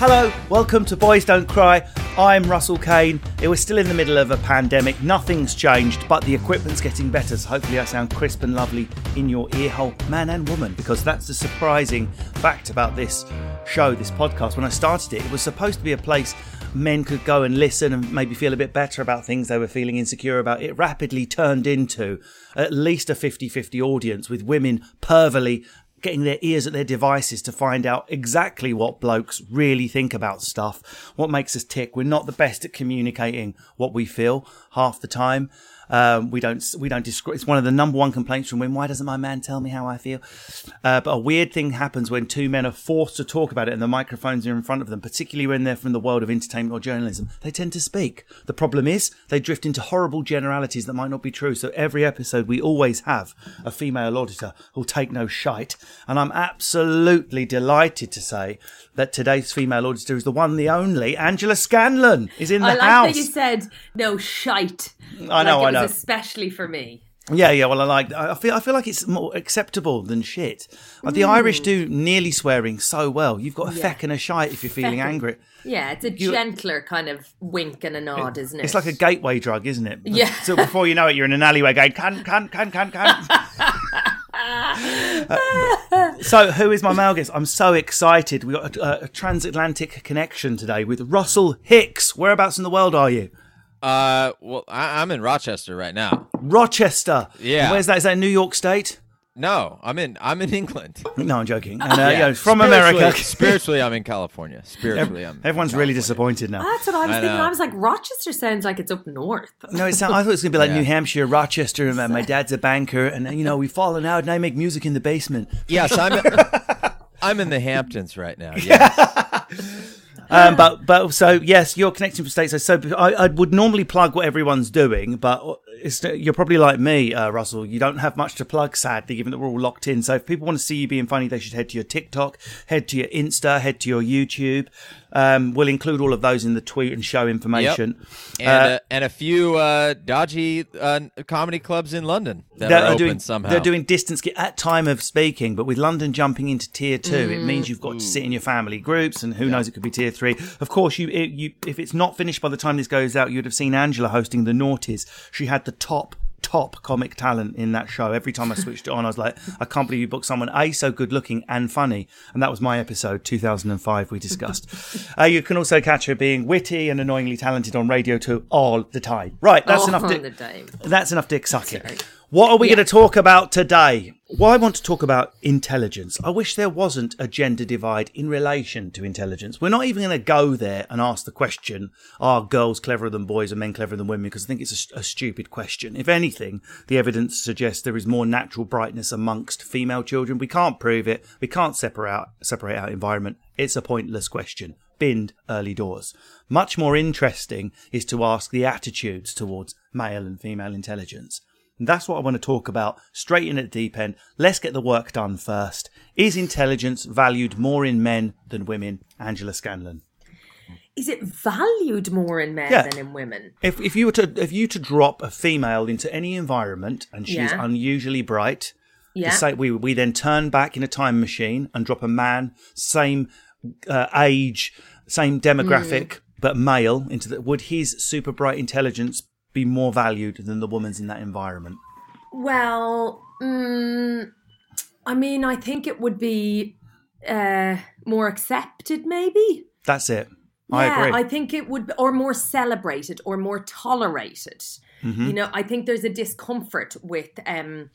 Hello, welcome to Boys Don't Cry. I'm Russell Kane. It was still in the middle of a pandemic. Nothing's changed, but the equipment's getting better. So hopefully, I sound crisp and lovely in your earhole, man and woman, because that's the surprising fact about this show, this podcast. When I started it, it was supposed to be a place men could go and listen and maybe feel a bit better about things they were feeling insecure about. It rapidly turned into at least a 50 50 audience with women pervily getting their ears at their devices to find out exactly what blokes really think about stuff, what makes us tick. We're not the best at communicating what we feel half the time. Um, we don't, we don't describe, it's one of the number one complaints from women. Why doesn't my man tell me how I feel? Uh, but a weird thing happens when two men are forced to talk about it and the microphones are in front of them, particularly when they're from the world of entertainment or journalism. They tend to speak. The problem is they drift into horrible generalities that might not be true. So every episode we always have a female auditor who'll take no shite. And I'm absolutely delighted to say that today's female auditor is the one, the only Angela Scanlon is in the house. I like house. that you said no shite. I know, like I Especially for me. Yeah, yeah. Well, I like. I feel. I feel like it's more acceptable than shit. Like the Irish do nearly swearing so well. You've got a Yeah. feck and a shite if you're feeling Feckin'. angry. Yeah, it's a You- gentler kind of wink and a nod, isn't it? It's like a gateway drug, isn't it? Yeah. So before you know it, you're in an alleyway going can can can can can. Uh, so who is my male guest? I'm so excited. We got a, a transatlantic connection today with Russell Hicks. Whereabouts in the world are you? Uh, well, I, I'm in Rochester right now. Rochester. Yeah. Where's that? Is that New York State? No, I'm in I'm in England. No, I'm joking. And, uh, Yeah. yeah, from Spiritually- America. Spiritually, I'm in California. Spiritually, I'm. in Everyone's really disappointed now. That's what I was I thinking. know. I was like, Rochester sounds like it's up north. No, it sound, I thought it was going to be like Yeah. New Hampshire, Rochester, and my, my dad's a banker, and you know we've fallen out, and I make music in the basement. Yes, I'm. I'm in the Hamptons right now. Yeah. Um, but but so yes, you're connecting from states. So I, I would normally plug what everyone's doing, but you're probably like me, uh, Russell. You don't have much to plug, sadly, given that we're all locked in. So if people want to see you being funny, they should head to your TikTok, head to your Insta, head to your YouTube. Um, we'll include all of those in the tweet and show information. and Uh, uh, and a few uh, dodgy uh, comedy clubs in London that They're are open doing, somehow. They're doing distance at time of speaking, but with London jumping into tier two, it means you've got to sit in your family groups, and who knows, it could be tier three. Of course, you, it, you if it's not finished by the time this goes out, you'd have seen Angela hosting the Naughties. She had the top. Top comic talent in that show. Every time I switched it on, I was like, I can't believe you booked someone A, so good looking and funny. And that was my episode, 2005, we discussed. uh, you can also catch her being witty and annoyingly talented on Radio 2 all the time. Right, that's All enough. the Dick- that's enough dick sucking. Sorry. What are we Yeah. going to talk about today? Well, I want to talk about intelligence. I wish there wasn't a gender divide in relation to intelligence. We're not even going to go there and ask the question, are girls cleverer than boys and men cleverer than women? Because I think it's a, a stupid question. If anything, the evidence suggests there is more natural brightness amongst female children. We can't prove it. We can't separate out, separate out environment. It's a pointless question. Binned early doors. Much more interesting is to ask the attitudes towards male and female intelligence. That's what I want to talk about straight in at the deep end. Let's get the work done first. Is intelligence valued more in men than women? Angela Scanlon. Is it valued more in men Yeah. than in women? If, if you were to if you to drop a female into any environment and she's Yeah. unusually bright, Yeah. We we then turn back in a time machine and drop a man, same uh, age, same demographic, Mm. but male into the. Would his super bright intelligence be more valued than the woman's in that environment? Well, mm, I mean, I think it would be uh, more accepted, maybe. That's it. I yeah, agree. I think it would, or more celebrated, or more tolerated. Mm-hmm. You know, I think there's a discomfort with um,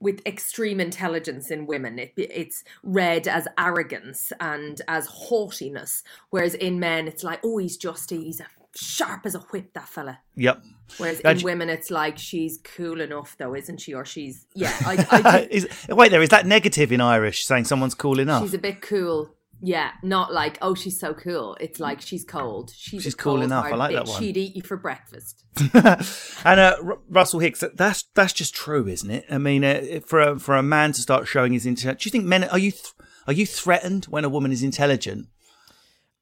with extreme intelligence in women. It, it's read as arrogance and as haughtiness, whereas in men, it's like, oh, he's just he's a sharp as a whip, that fella. Yep. Whereas Now, in women, it's like she's cool enough, though, isn't she? Or she's yeah, I, I do, is, wait there, is that negative in Irish saying someone's cool enough? she's a bit cool. Yeah, not like oh she's so cool. It's like she's cold. She's, She's cool enough. I like that one. She'd eat you for breakfast. and uh, R- Russell Hicks, that's that's just true, isn't it? I mean, uh, for a, for a man to start showing his intelligence, do you think men are you th- are you threatened when a woman is intelligent?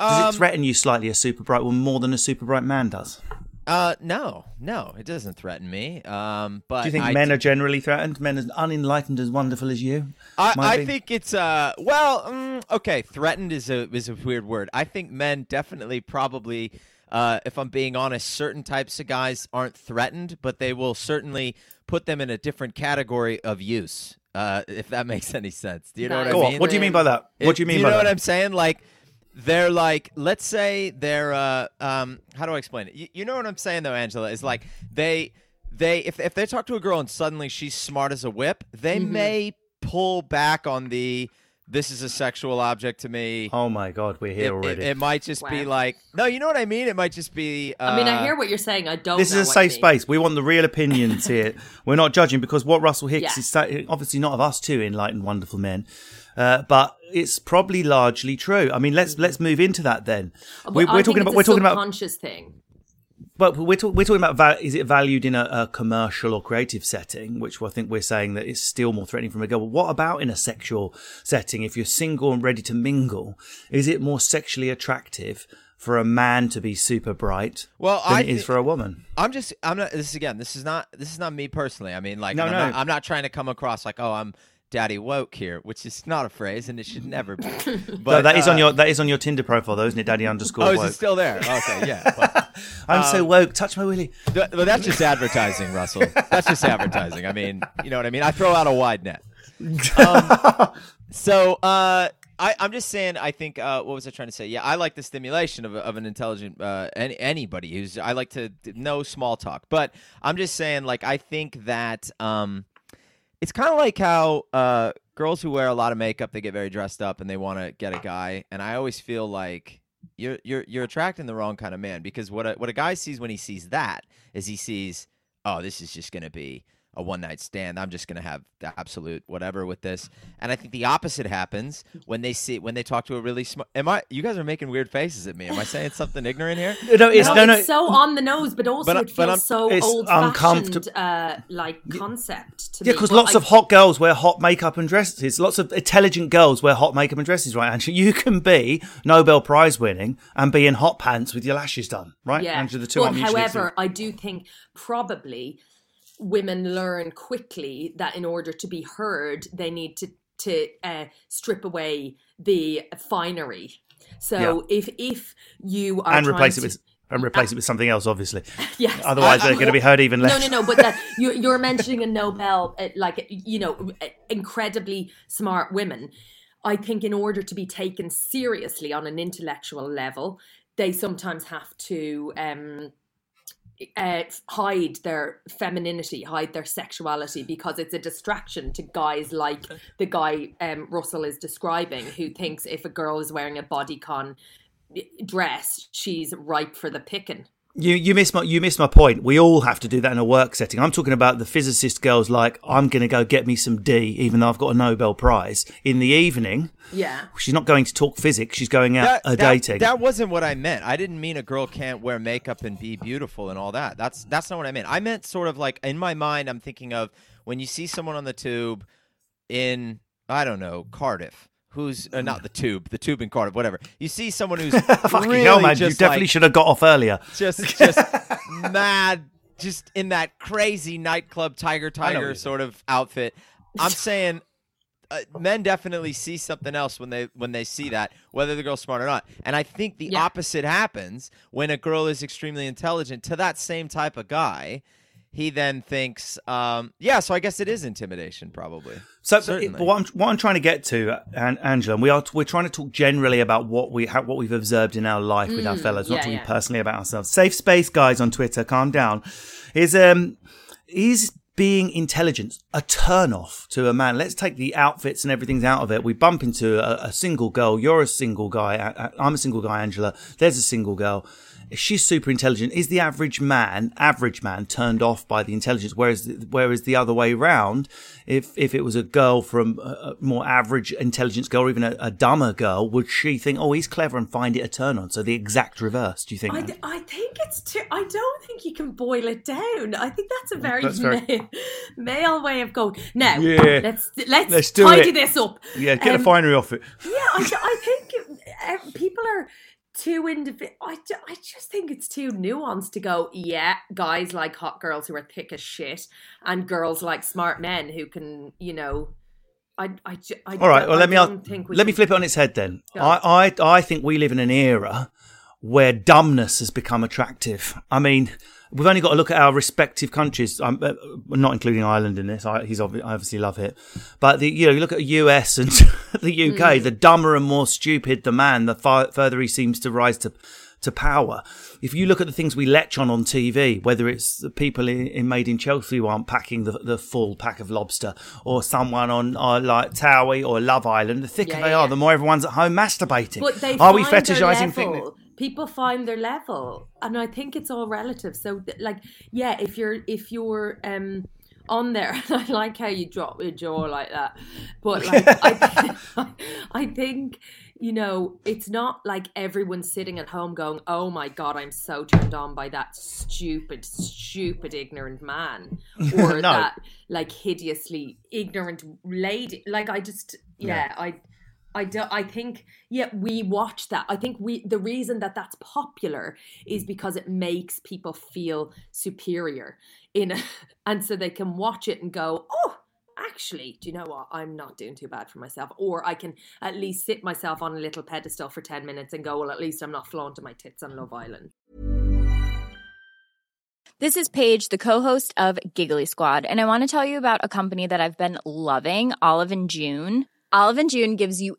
Does Um, it threaten you slightly, a super bright one, more than a super bright man does? Uh, no, no, it doesn't threaten me. Um, but Do you think I men do- are generally threatened? Men as unenlightened as wonderful as you? I, I think it's uh well mm, okay threatened is a is a weird word. I think men definitely probably uh if I'm being honest certain types of guys aren't threatened but they will certainly put them in a different category of use. Uh if that makes any sense. Do you know what Go I on. mean? What do you mean by that? What It- do you mean you by know that? what I'm saying? Like they're like, let's say they're uh um how do I explain it? You, you know what I'm saying though, Angela, is like they they if if they talk to a girl and suddenly she's smart as a whip, they Mm-hmm. may pull back on the this is a sexual object to me. Oh my god, we're here it- already. it might just be like no, you know what I mean. It might just be. Uh, I mean, I hear what you're saying. I don't. this know is a what safe space. We want the real opinions here. We're not judging because what Russell Hicks Yeah. is obviously not of us two enlightened, wonderful men, uh, but it's probably largely true. I mean, let's let's move into that then. But We, I we're talking about a we're talking about, subconscious thing. but we're talk, we're talking about val- is it valued in a, a commercial or creative setting, which I think we're saying that it's still more threatening from a girl. But what about in a sexual setting? If you're single and ready to mingle, is it more sexually attractive? For a man to be super bright Well, than I it is for a woman. I'm just I'm not this is again this is not this is not me personally. I mean like No, I'm, no. Not, I'm not trying to come across like oh I'm daddy woke here, which is not a phrase and it should never be. But No, that is uh, on your that is on your Tinder profile, though, isn't it? Daddy underscore Oh, is woke. it still there? Okay, yeah. But, I'm so Um, woke. Touch my willy. th- well, that's just advertising, Russell. That's just advertising. I mean, you know what I mean. I throw out a wide net. Um, so uh, I, I'm just saying. I think. Uh, what was I trying to say? Yeah, I like the stimulation of, of an intelligent uh, any, anybody who's. I like to no small talk, but I'm just saying. Like, I think that um, it's kind of like how uh, girls who wear a lot of makeup they get very dressed up and they want to get a guy, and I always feel like you're you're you're attracting the wrong kind of man because what a, what a guy sees when he sees that is he sees oh this is just gonna be a one night stand I'm just gonna have the absolute whatever with this and I think the opposite happens when they see when they talk to a really smart am I you guys are making weird faces at me am I saying something ignorant here No, it's No, no, no. it's so on the nose, but also But it feels I'm- so It's old-fashioned, uh, like concept to yeah, me. because lots I- of hot girls wear hot makeup and dresses. Lots of intelligent girls wear hot makeup and dresses, right? Angela, you can be Nobel Prize winning and be in hot pants with your lashes done, right? Yeah. Angela, the two but aren't mutually however. I do think probably women learn quickly that in order to be heard, they need to to uh, strip away the finery. So if if you are and replace it with and replace it with something else, obviously. Yes. Otherwise, they're going to be heard even less. no, no. No. But that you're, you're mentioning a Nobel, uh, like you know, uh, incredibly smart women. I think in order to be taken seriously on an intellectual level, they sometimes have to um, uh, hide their femininity, hide their sexuality, because it's a distraction to guys like the guy um, Russell is describing, who thinks if a girl is wearing a bodycon dress, she's ripe for the picking. You you missed my you missed my point. We all have to do that in a work setting. I'm talking about the physicist girls like I'm going to go get me some D, even though I've got a Nobel Prize in the evening. Yeah. She's not going to talk physics. She's going out a that, dating. That wasn't what I meant. I didn't mean a girl can't wear makeup and be beautiful and all that. That's that's not what I meant. I meant sort of like in my mind, I'm thinking of when you see someone on the tube in I don't know Cardiff. Who's uh, not the tube, the tube in Cardiff, whatever. You see someone who's Fucking really hell, man! You definitely like, should have got off earlier. just just mad, just in that crazy nightclub tiger I know what tiger sort of outfit. I'm saying uh, men definitely see something else when they when they see that, whether the girl's smart or not. And I think the Yeah. opposite happens when a girl is extremely intelligent to that same type of guy. He then thinks, um, yeah. So I guess it is intimidation, probably. So, Certainly. but what I'm what I'm trying to get to, An- Angela, and we are we're trying to talk generally about what we how, what we've observed in our life with our fellows, not talking yeah. personally about ourselves. Safe space, guys, on Twitter. Calm down. Is um is being intelligent a turn off to a man? Let's take the outfits and everything's out of it. We bump into a, a single girl. You're a single guy. I, I- I'm a single guy. Angela. There's a single girl. She's super intelligent. Is the average man, average man, turned off by the intelligence? Whereas, whereas the other way round, if if it was a girl from a more average intelligence girl, or even a, a dumber girl, would she think, "Oh, he's clever," and find it a turn on? So the exact reverse. Do you think? I, think it's too. I don't think you can boil it down. I think that's a very, That's very- male, male way of going. Now, Yeah. let's let's, Let's do tidy it. this up. yeah, get Um, a finery off it. Yeah, I, I think uh, people are too individual. I, ju- I just think it's too nuanced to go, yeah, guys like hot girls who are thick as shit, and girls like smart men who can, you know. I, I, I All right. Well, let me think we let me flip it on its head then. I, I I think we live in an era where dumbness has become attractive. I mean, we've only got to look at our respective countries. I'm uh, not including Ireland in this. I, he's obvi- I obviously love it, but the you know you look at the US and the UK. The dumber and more stupid the man, the far, further he seems to rise to to power. If you look at the things we lech on on TV, whether it's the people in, in Made in Chelsea who aren't packing the, the full pack of lobster, or someone on uh, like Towie or Love Island, the thicker Yeah, they yeah, are, the more everyone's at home masturbating. Are we fetishizing things? People find their level, and I think it's all relative. So, like, yeah, if you're if you're um on there, and I like how you drop your jaw like that, but like, I, I think you know it's not like everyone's sitting at home going, "Oh my god, I'm so turned on by that stupid, stupid, ignorant man," or No. that like hideously ignorant lady. Like, I just, yeah, I. I do, I think yeah we watch that. I think we the reason that that's popular is because it makes people feel superior in a, and so they can watch it and go, "Oh, actually, do you know what? I'm not doing too bad for myself." Or I can at least sit myself on a little pedestal for 10 minutes and go, "Well, at least I'm not flaunting my tits on Love Island." This is Paige, the co-host of Giggly Squad, and I want to tell you about a company that I've been loving, Olive and June. Olive and June gives you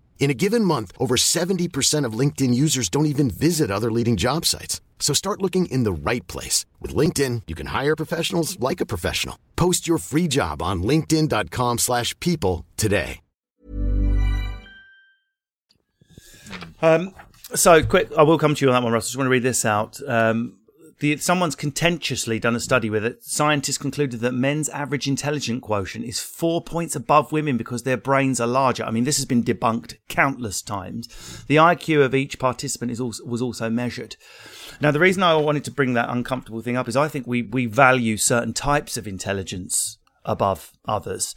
In a given month, over 70% of LinkedIn users don't even visit other leading job sites. So start looking in the right place. With LinkedIn, you can hire professionals like a professional. Post your free job on linkedin.com slash people today. Um, so quick, I will come to you on that one, Russ. I just want to read this out. Um, the, someone's contentiously done a study with it. Scientists concluded that men's average intelligence quotient is four points above women because their brains are larger. I mean, this has been debunked countless times. The IQ of each participant is also, was also measured. Now, the reason I wanted to bring that uncomfortable thing up is I think we, we value certain types of intelligence above others.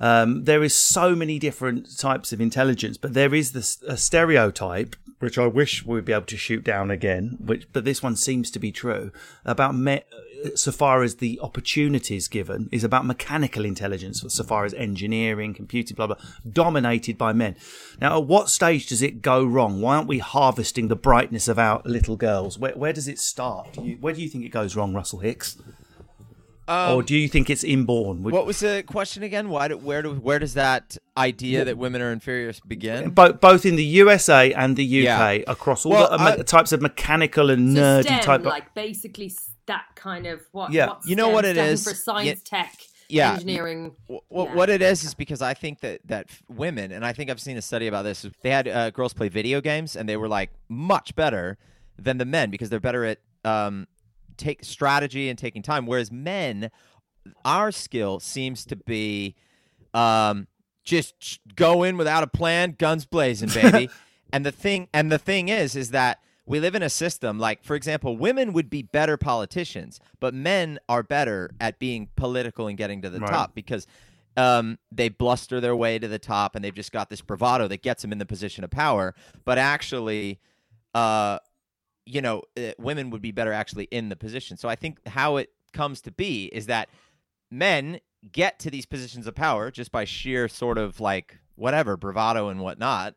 Um, there is so many different types of intelligence, but there is this a stereotype which I wish we'd be able to shoot down again. Which, but this one seems to be true about me. So far as the opportunities given is about mechanical intelligence, so far as engineering, computing, blah blah, dominated by men. Now, at what stage does it go wrong? Why aren't we harvesting the brightness of our little girls? Where, where does it start? Where do you think it goes wrong, Russell Hicks? Or do you think it's inborn? Would- Um, What was the question again? Why? Do, where do? Where does that idea that women are inferior begin? both both in the USA and the UK Yeah. across all Well, the um, I- types of mechanical and So nerdy STEM, type of like basically that kind of what? Yeah. what's You know what it is for science, tech, yeah. engineering. What, yeah. what it is is because I think that that women, and I think I've seen a study about this. They had uh, girls play video games, and they were like much better than the men because they're better at um, take strategy and taking time. Whereas men, our skill seems to be um, just go in without a plan, guns blazing, baby. and the thing, and the thing is, is that we live in a system like, for example, women would be better politicians, but men are better at being political and getting to the Right. top because um, they bluster their way to the top and they've just got this bravado that gets them in the position of power. But actually, uh, you know, uh, women would be better actually in the position. So I think how it comes to be is that men get to these positions of power just by sheer sort of like whatever bravado and whatnot,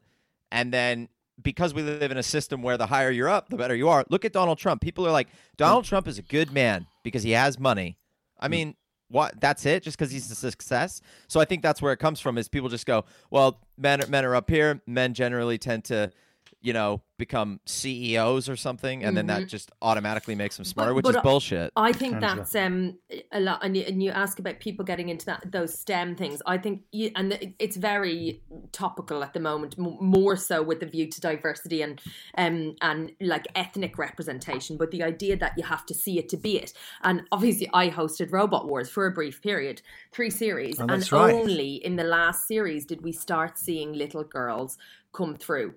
and then because we live in a system where the higher you're up, the better you are. Look at Donald Trump. People are like, Donald Trump is a good man because he has money. I mean, what? That's it? Just because he's a success? So I think that's where it comes from. Is people just go, well, men men are up here. Men generally tend to, you know, become CEOs or something, and then that just automatically makes them smarter, which but is I- bullshit. I think that's um a lot, and you, and you ask about people getting into that those STEM things. I think, you, and it's very topical at the moment, m- more so with the view to diversity and um and like ethnic representation. But the idea that you have to see it to be it, and obviously, I hosted Robot Wars for a brief period, three series, Oh, and right. only in the last series did we start seeing little girls come through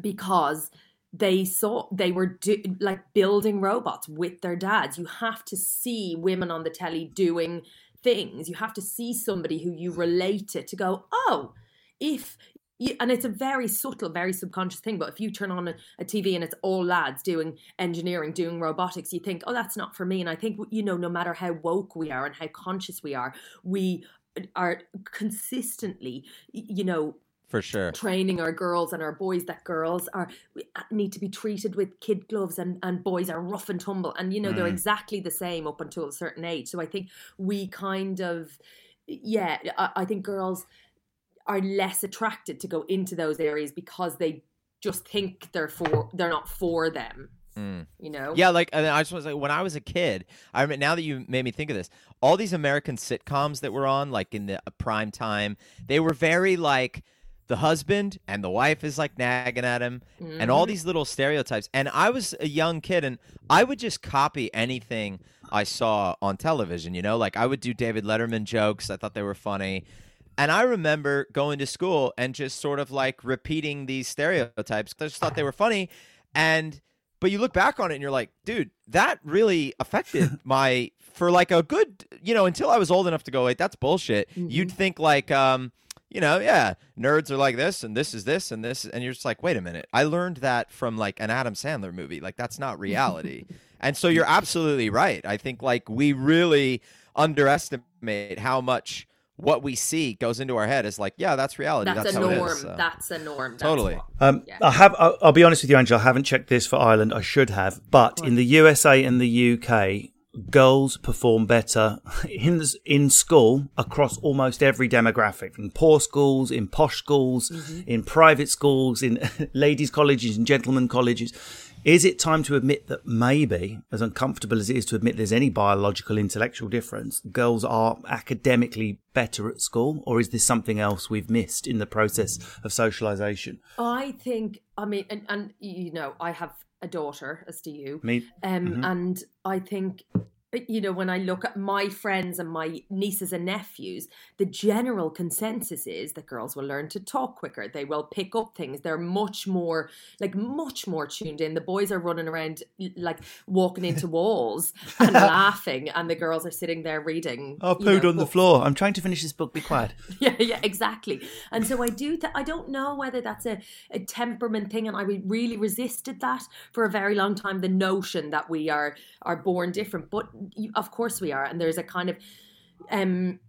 because they saw they were do, like building robots with their dads. You have to see women on the telly doing things. You have to see somebody who you relate to to go oh if you, and it's a very subtle very subconscious thing but if you turn on a, a tv and it's all lads doing engineering doing robotics you think oh that's not for me. And i think you know no matter how woke we are and how conscious we are we are consistently you know For sure. training our girls and our boys that girls are uh, need to be treated with kid gloves and, and boys are rough and tumble and you know they're mm. exactly the same up until a certain age so i think we kind of yeah i, I think girls are less attracted to go into those areas because they just think they're for they're not for them mm. you know Yeah, like and I just was like when I was a kid. I remember now that you made me think of this. All these American sitcoms that were on, like in the uh, prime time, they were very like the husband and the wife is like nagging at him, and all these little stereotypes. And I was a young kid, and I would just copy anything I saw on television. You know, like I would do David Letterman jokes. I thought they were funny. And I remember going to school and just sort of like repeating these stereotypes I just thought they were funny. And but you look back on it and you're like, dude, that really affected my for like a good, you know, until I was old enough to go, wait, that's bullshit. You'd think like, um, you know, yeah, nerds are like this and this is this and this, and you're just like, wait a minute, I learned that from like an Adam Sandler movie. Like that's not reality. and so you're absolutely right. I think like we really underestimate how much what we see goes into our head is like, yeah, that's reality. that's, That's, a how norm is. so. that's a norm That's Totally. Um, Yeah. I have. I'll, I'll be honest with you, Angela. I haven't checked this for Ireland. I should have. But in the USA and the UK, girls perform better in in school across almost every demographic. In poor schools, in posh schools, mm-hmm. in private schools, in ladies' colleges, and gentlemen colleges. Is it time to admit that maybe, as uncomfortable as it is to admit there's any biological intellectual difference, girls are academically better at school, or is this something else we've missed in the process of socialization? I think, I mean, and, and you know, I have a daughter, as do you. Me- Um, mhm. And I think you know, when I look at my friends and my nieces and nephews, the general consensus is that girls will learn to talk quicker. They will pick up things. They're much more, like, much more tuned in. The boys are running around, like, walking into walls and laughing, and the girls are sitting there reading. Oh, pooed know, on the floor. I'm trying to finish this book. Be quiet. Yeah, yeah, exactly. And so I do. Th- I don't know whether that's a, a temperament thing, and I really resisted that for a very long time. The notion that we are are born different, but of course we are, and there's a kind of um.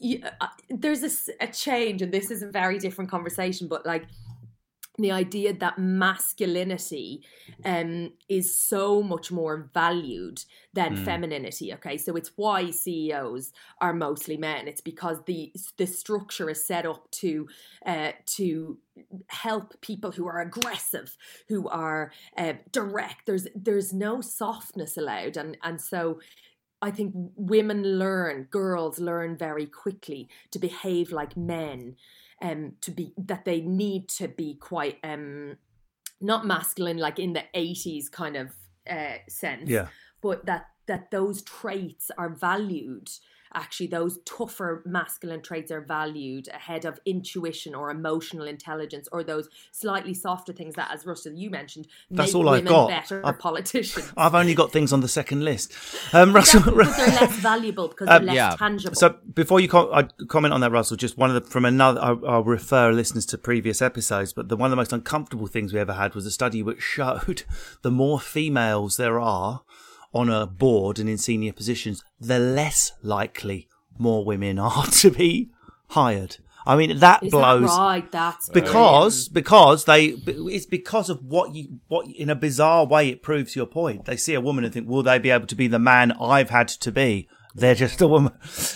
You, uh, there's a change, and this is a very different conversation. But like the idea that masculinity um, is so much more valued than femininity. Okay, so it's why CEOs are mostly men. It's because the the structure is set up to uh, to help people who are aggressive, who are uh, direct. There's there's no softness allowed, and and so. I think women learn, girls learn very quickly to behave like men, um, to be that they need to be quite um, not masculine like in the eighties kind of uh, sense, Yeah. but that that those traits are valued. Actually, those tougher masculine traits are valued ahead of intuition or emotional intelligence, or those slightly softer things that, as Russell you mentioned, That's make all I've got. better I've- politicians. I've only got things on the second list. Um, Russell, Because they're less valuable because they're Um, less yeah. tangible. So before you com- I comment on that, Russell, just one of the from another. I'll, I'll refer listeners to previous episodes, but the one of the most uncomfortable things we ever had was a study which showed the more females there are on a board and in senior positions, the less likely more women are to be hired. I mean that Is blows that right? That's because because they it's because of what you what in a bizarre way it proves your point. They see a woman and think, will they be able to be the man I've had to be? They're just a woman.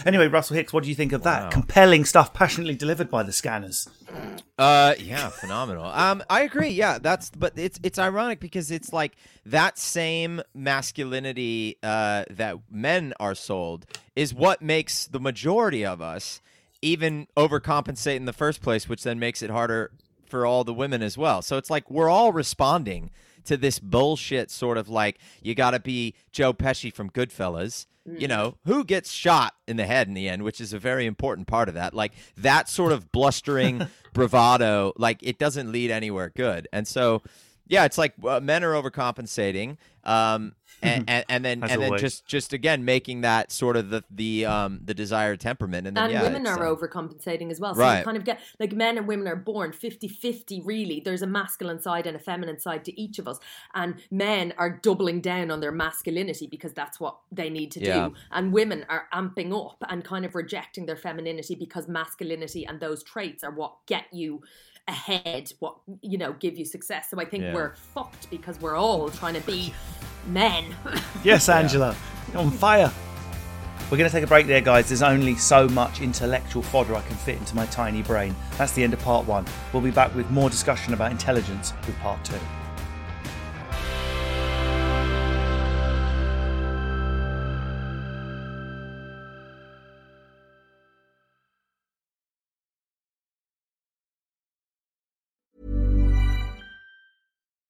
Anyway, Russell Hicks, what do you think of that? Compelling stuff, passionately delivered by the scanners. Uh, yeah, phenomenal. Um, I agree. Yeah, that's but it's it's ironic because it's like that same masculinity uh, that men are sold is what makes the majority of us even overcompensate in the first place, which then makes it harder for all the women as well. So it's like we're all responding to this bullshit sort of like you got to be Joe Pesci from Goodfellas. You mm. know, who gets shot in the head in the end, which is a very important part of that. Like that sort of blustering bravado, like it doesn't lead anywhere good. And so, yeah, it's like uh, men are overcompensating. Um, and, and, and then and then just just again making that sort of the the um the desired temperament and then and yeah, women are uh, overcompensating as well. So Right. you kind of get like men and women are born 50-50 really. There's a masculine side and a feminine side to each of us. And men are doubling down on their masculinity because that's what they need to Yeah. do. And women are amping up and kind of rejecting their femininity because masculinity and those traits are what get you ahead, what you know, give you success. So I think Yeah. we're fucked because we're all trying to be men. Yes, Angela, you're on fire. We're going to take a break there, guys. There's only so much intellectual fodder I can fit into my tiny brain. That's the end of part one. We'll be back with more discussion about intelligence with part two.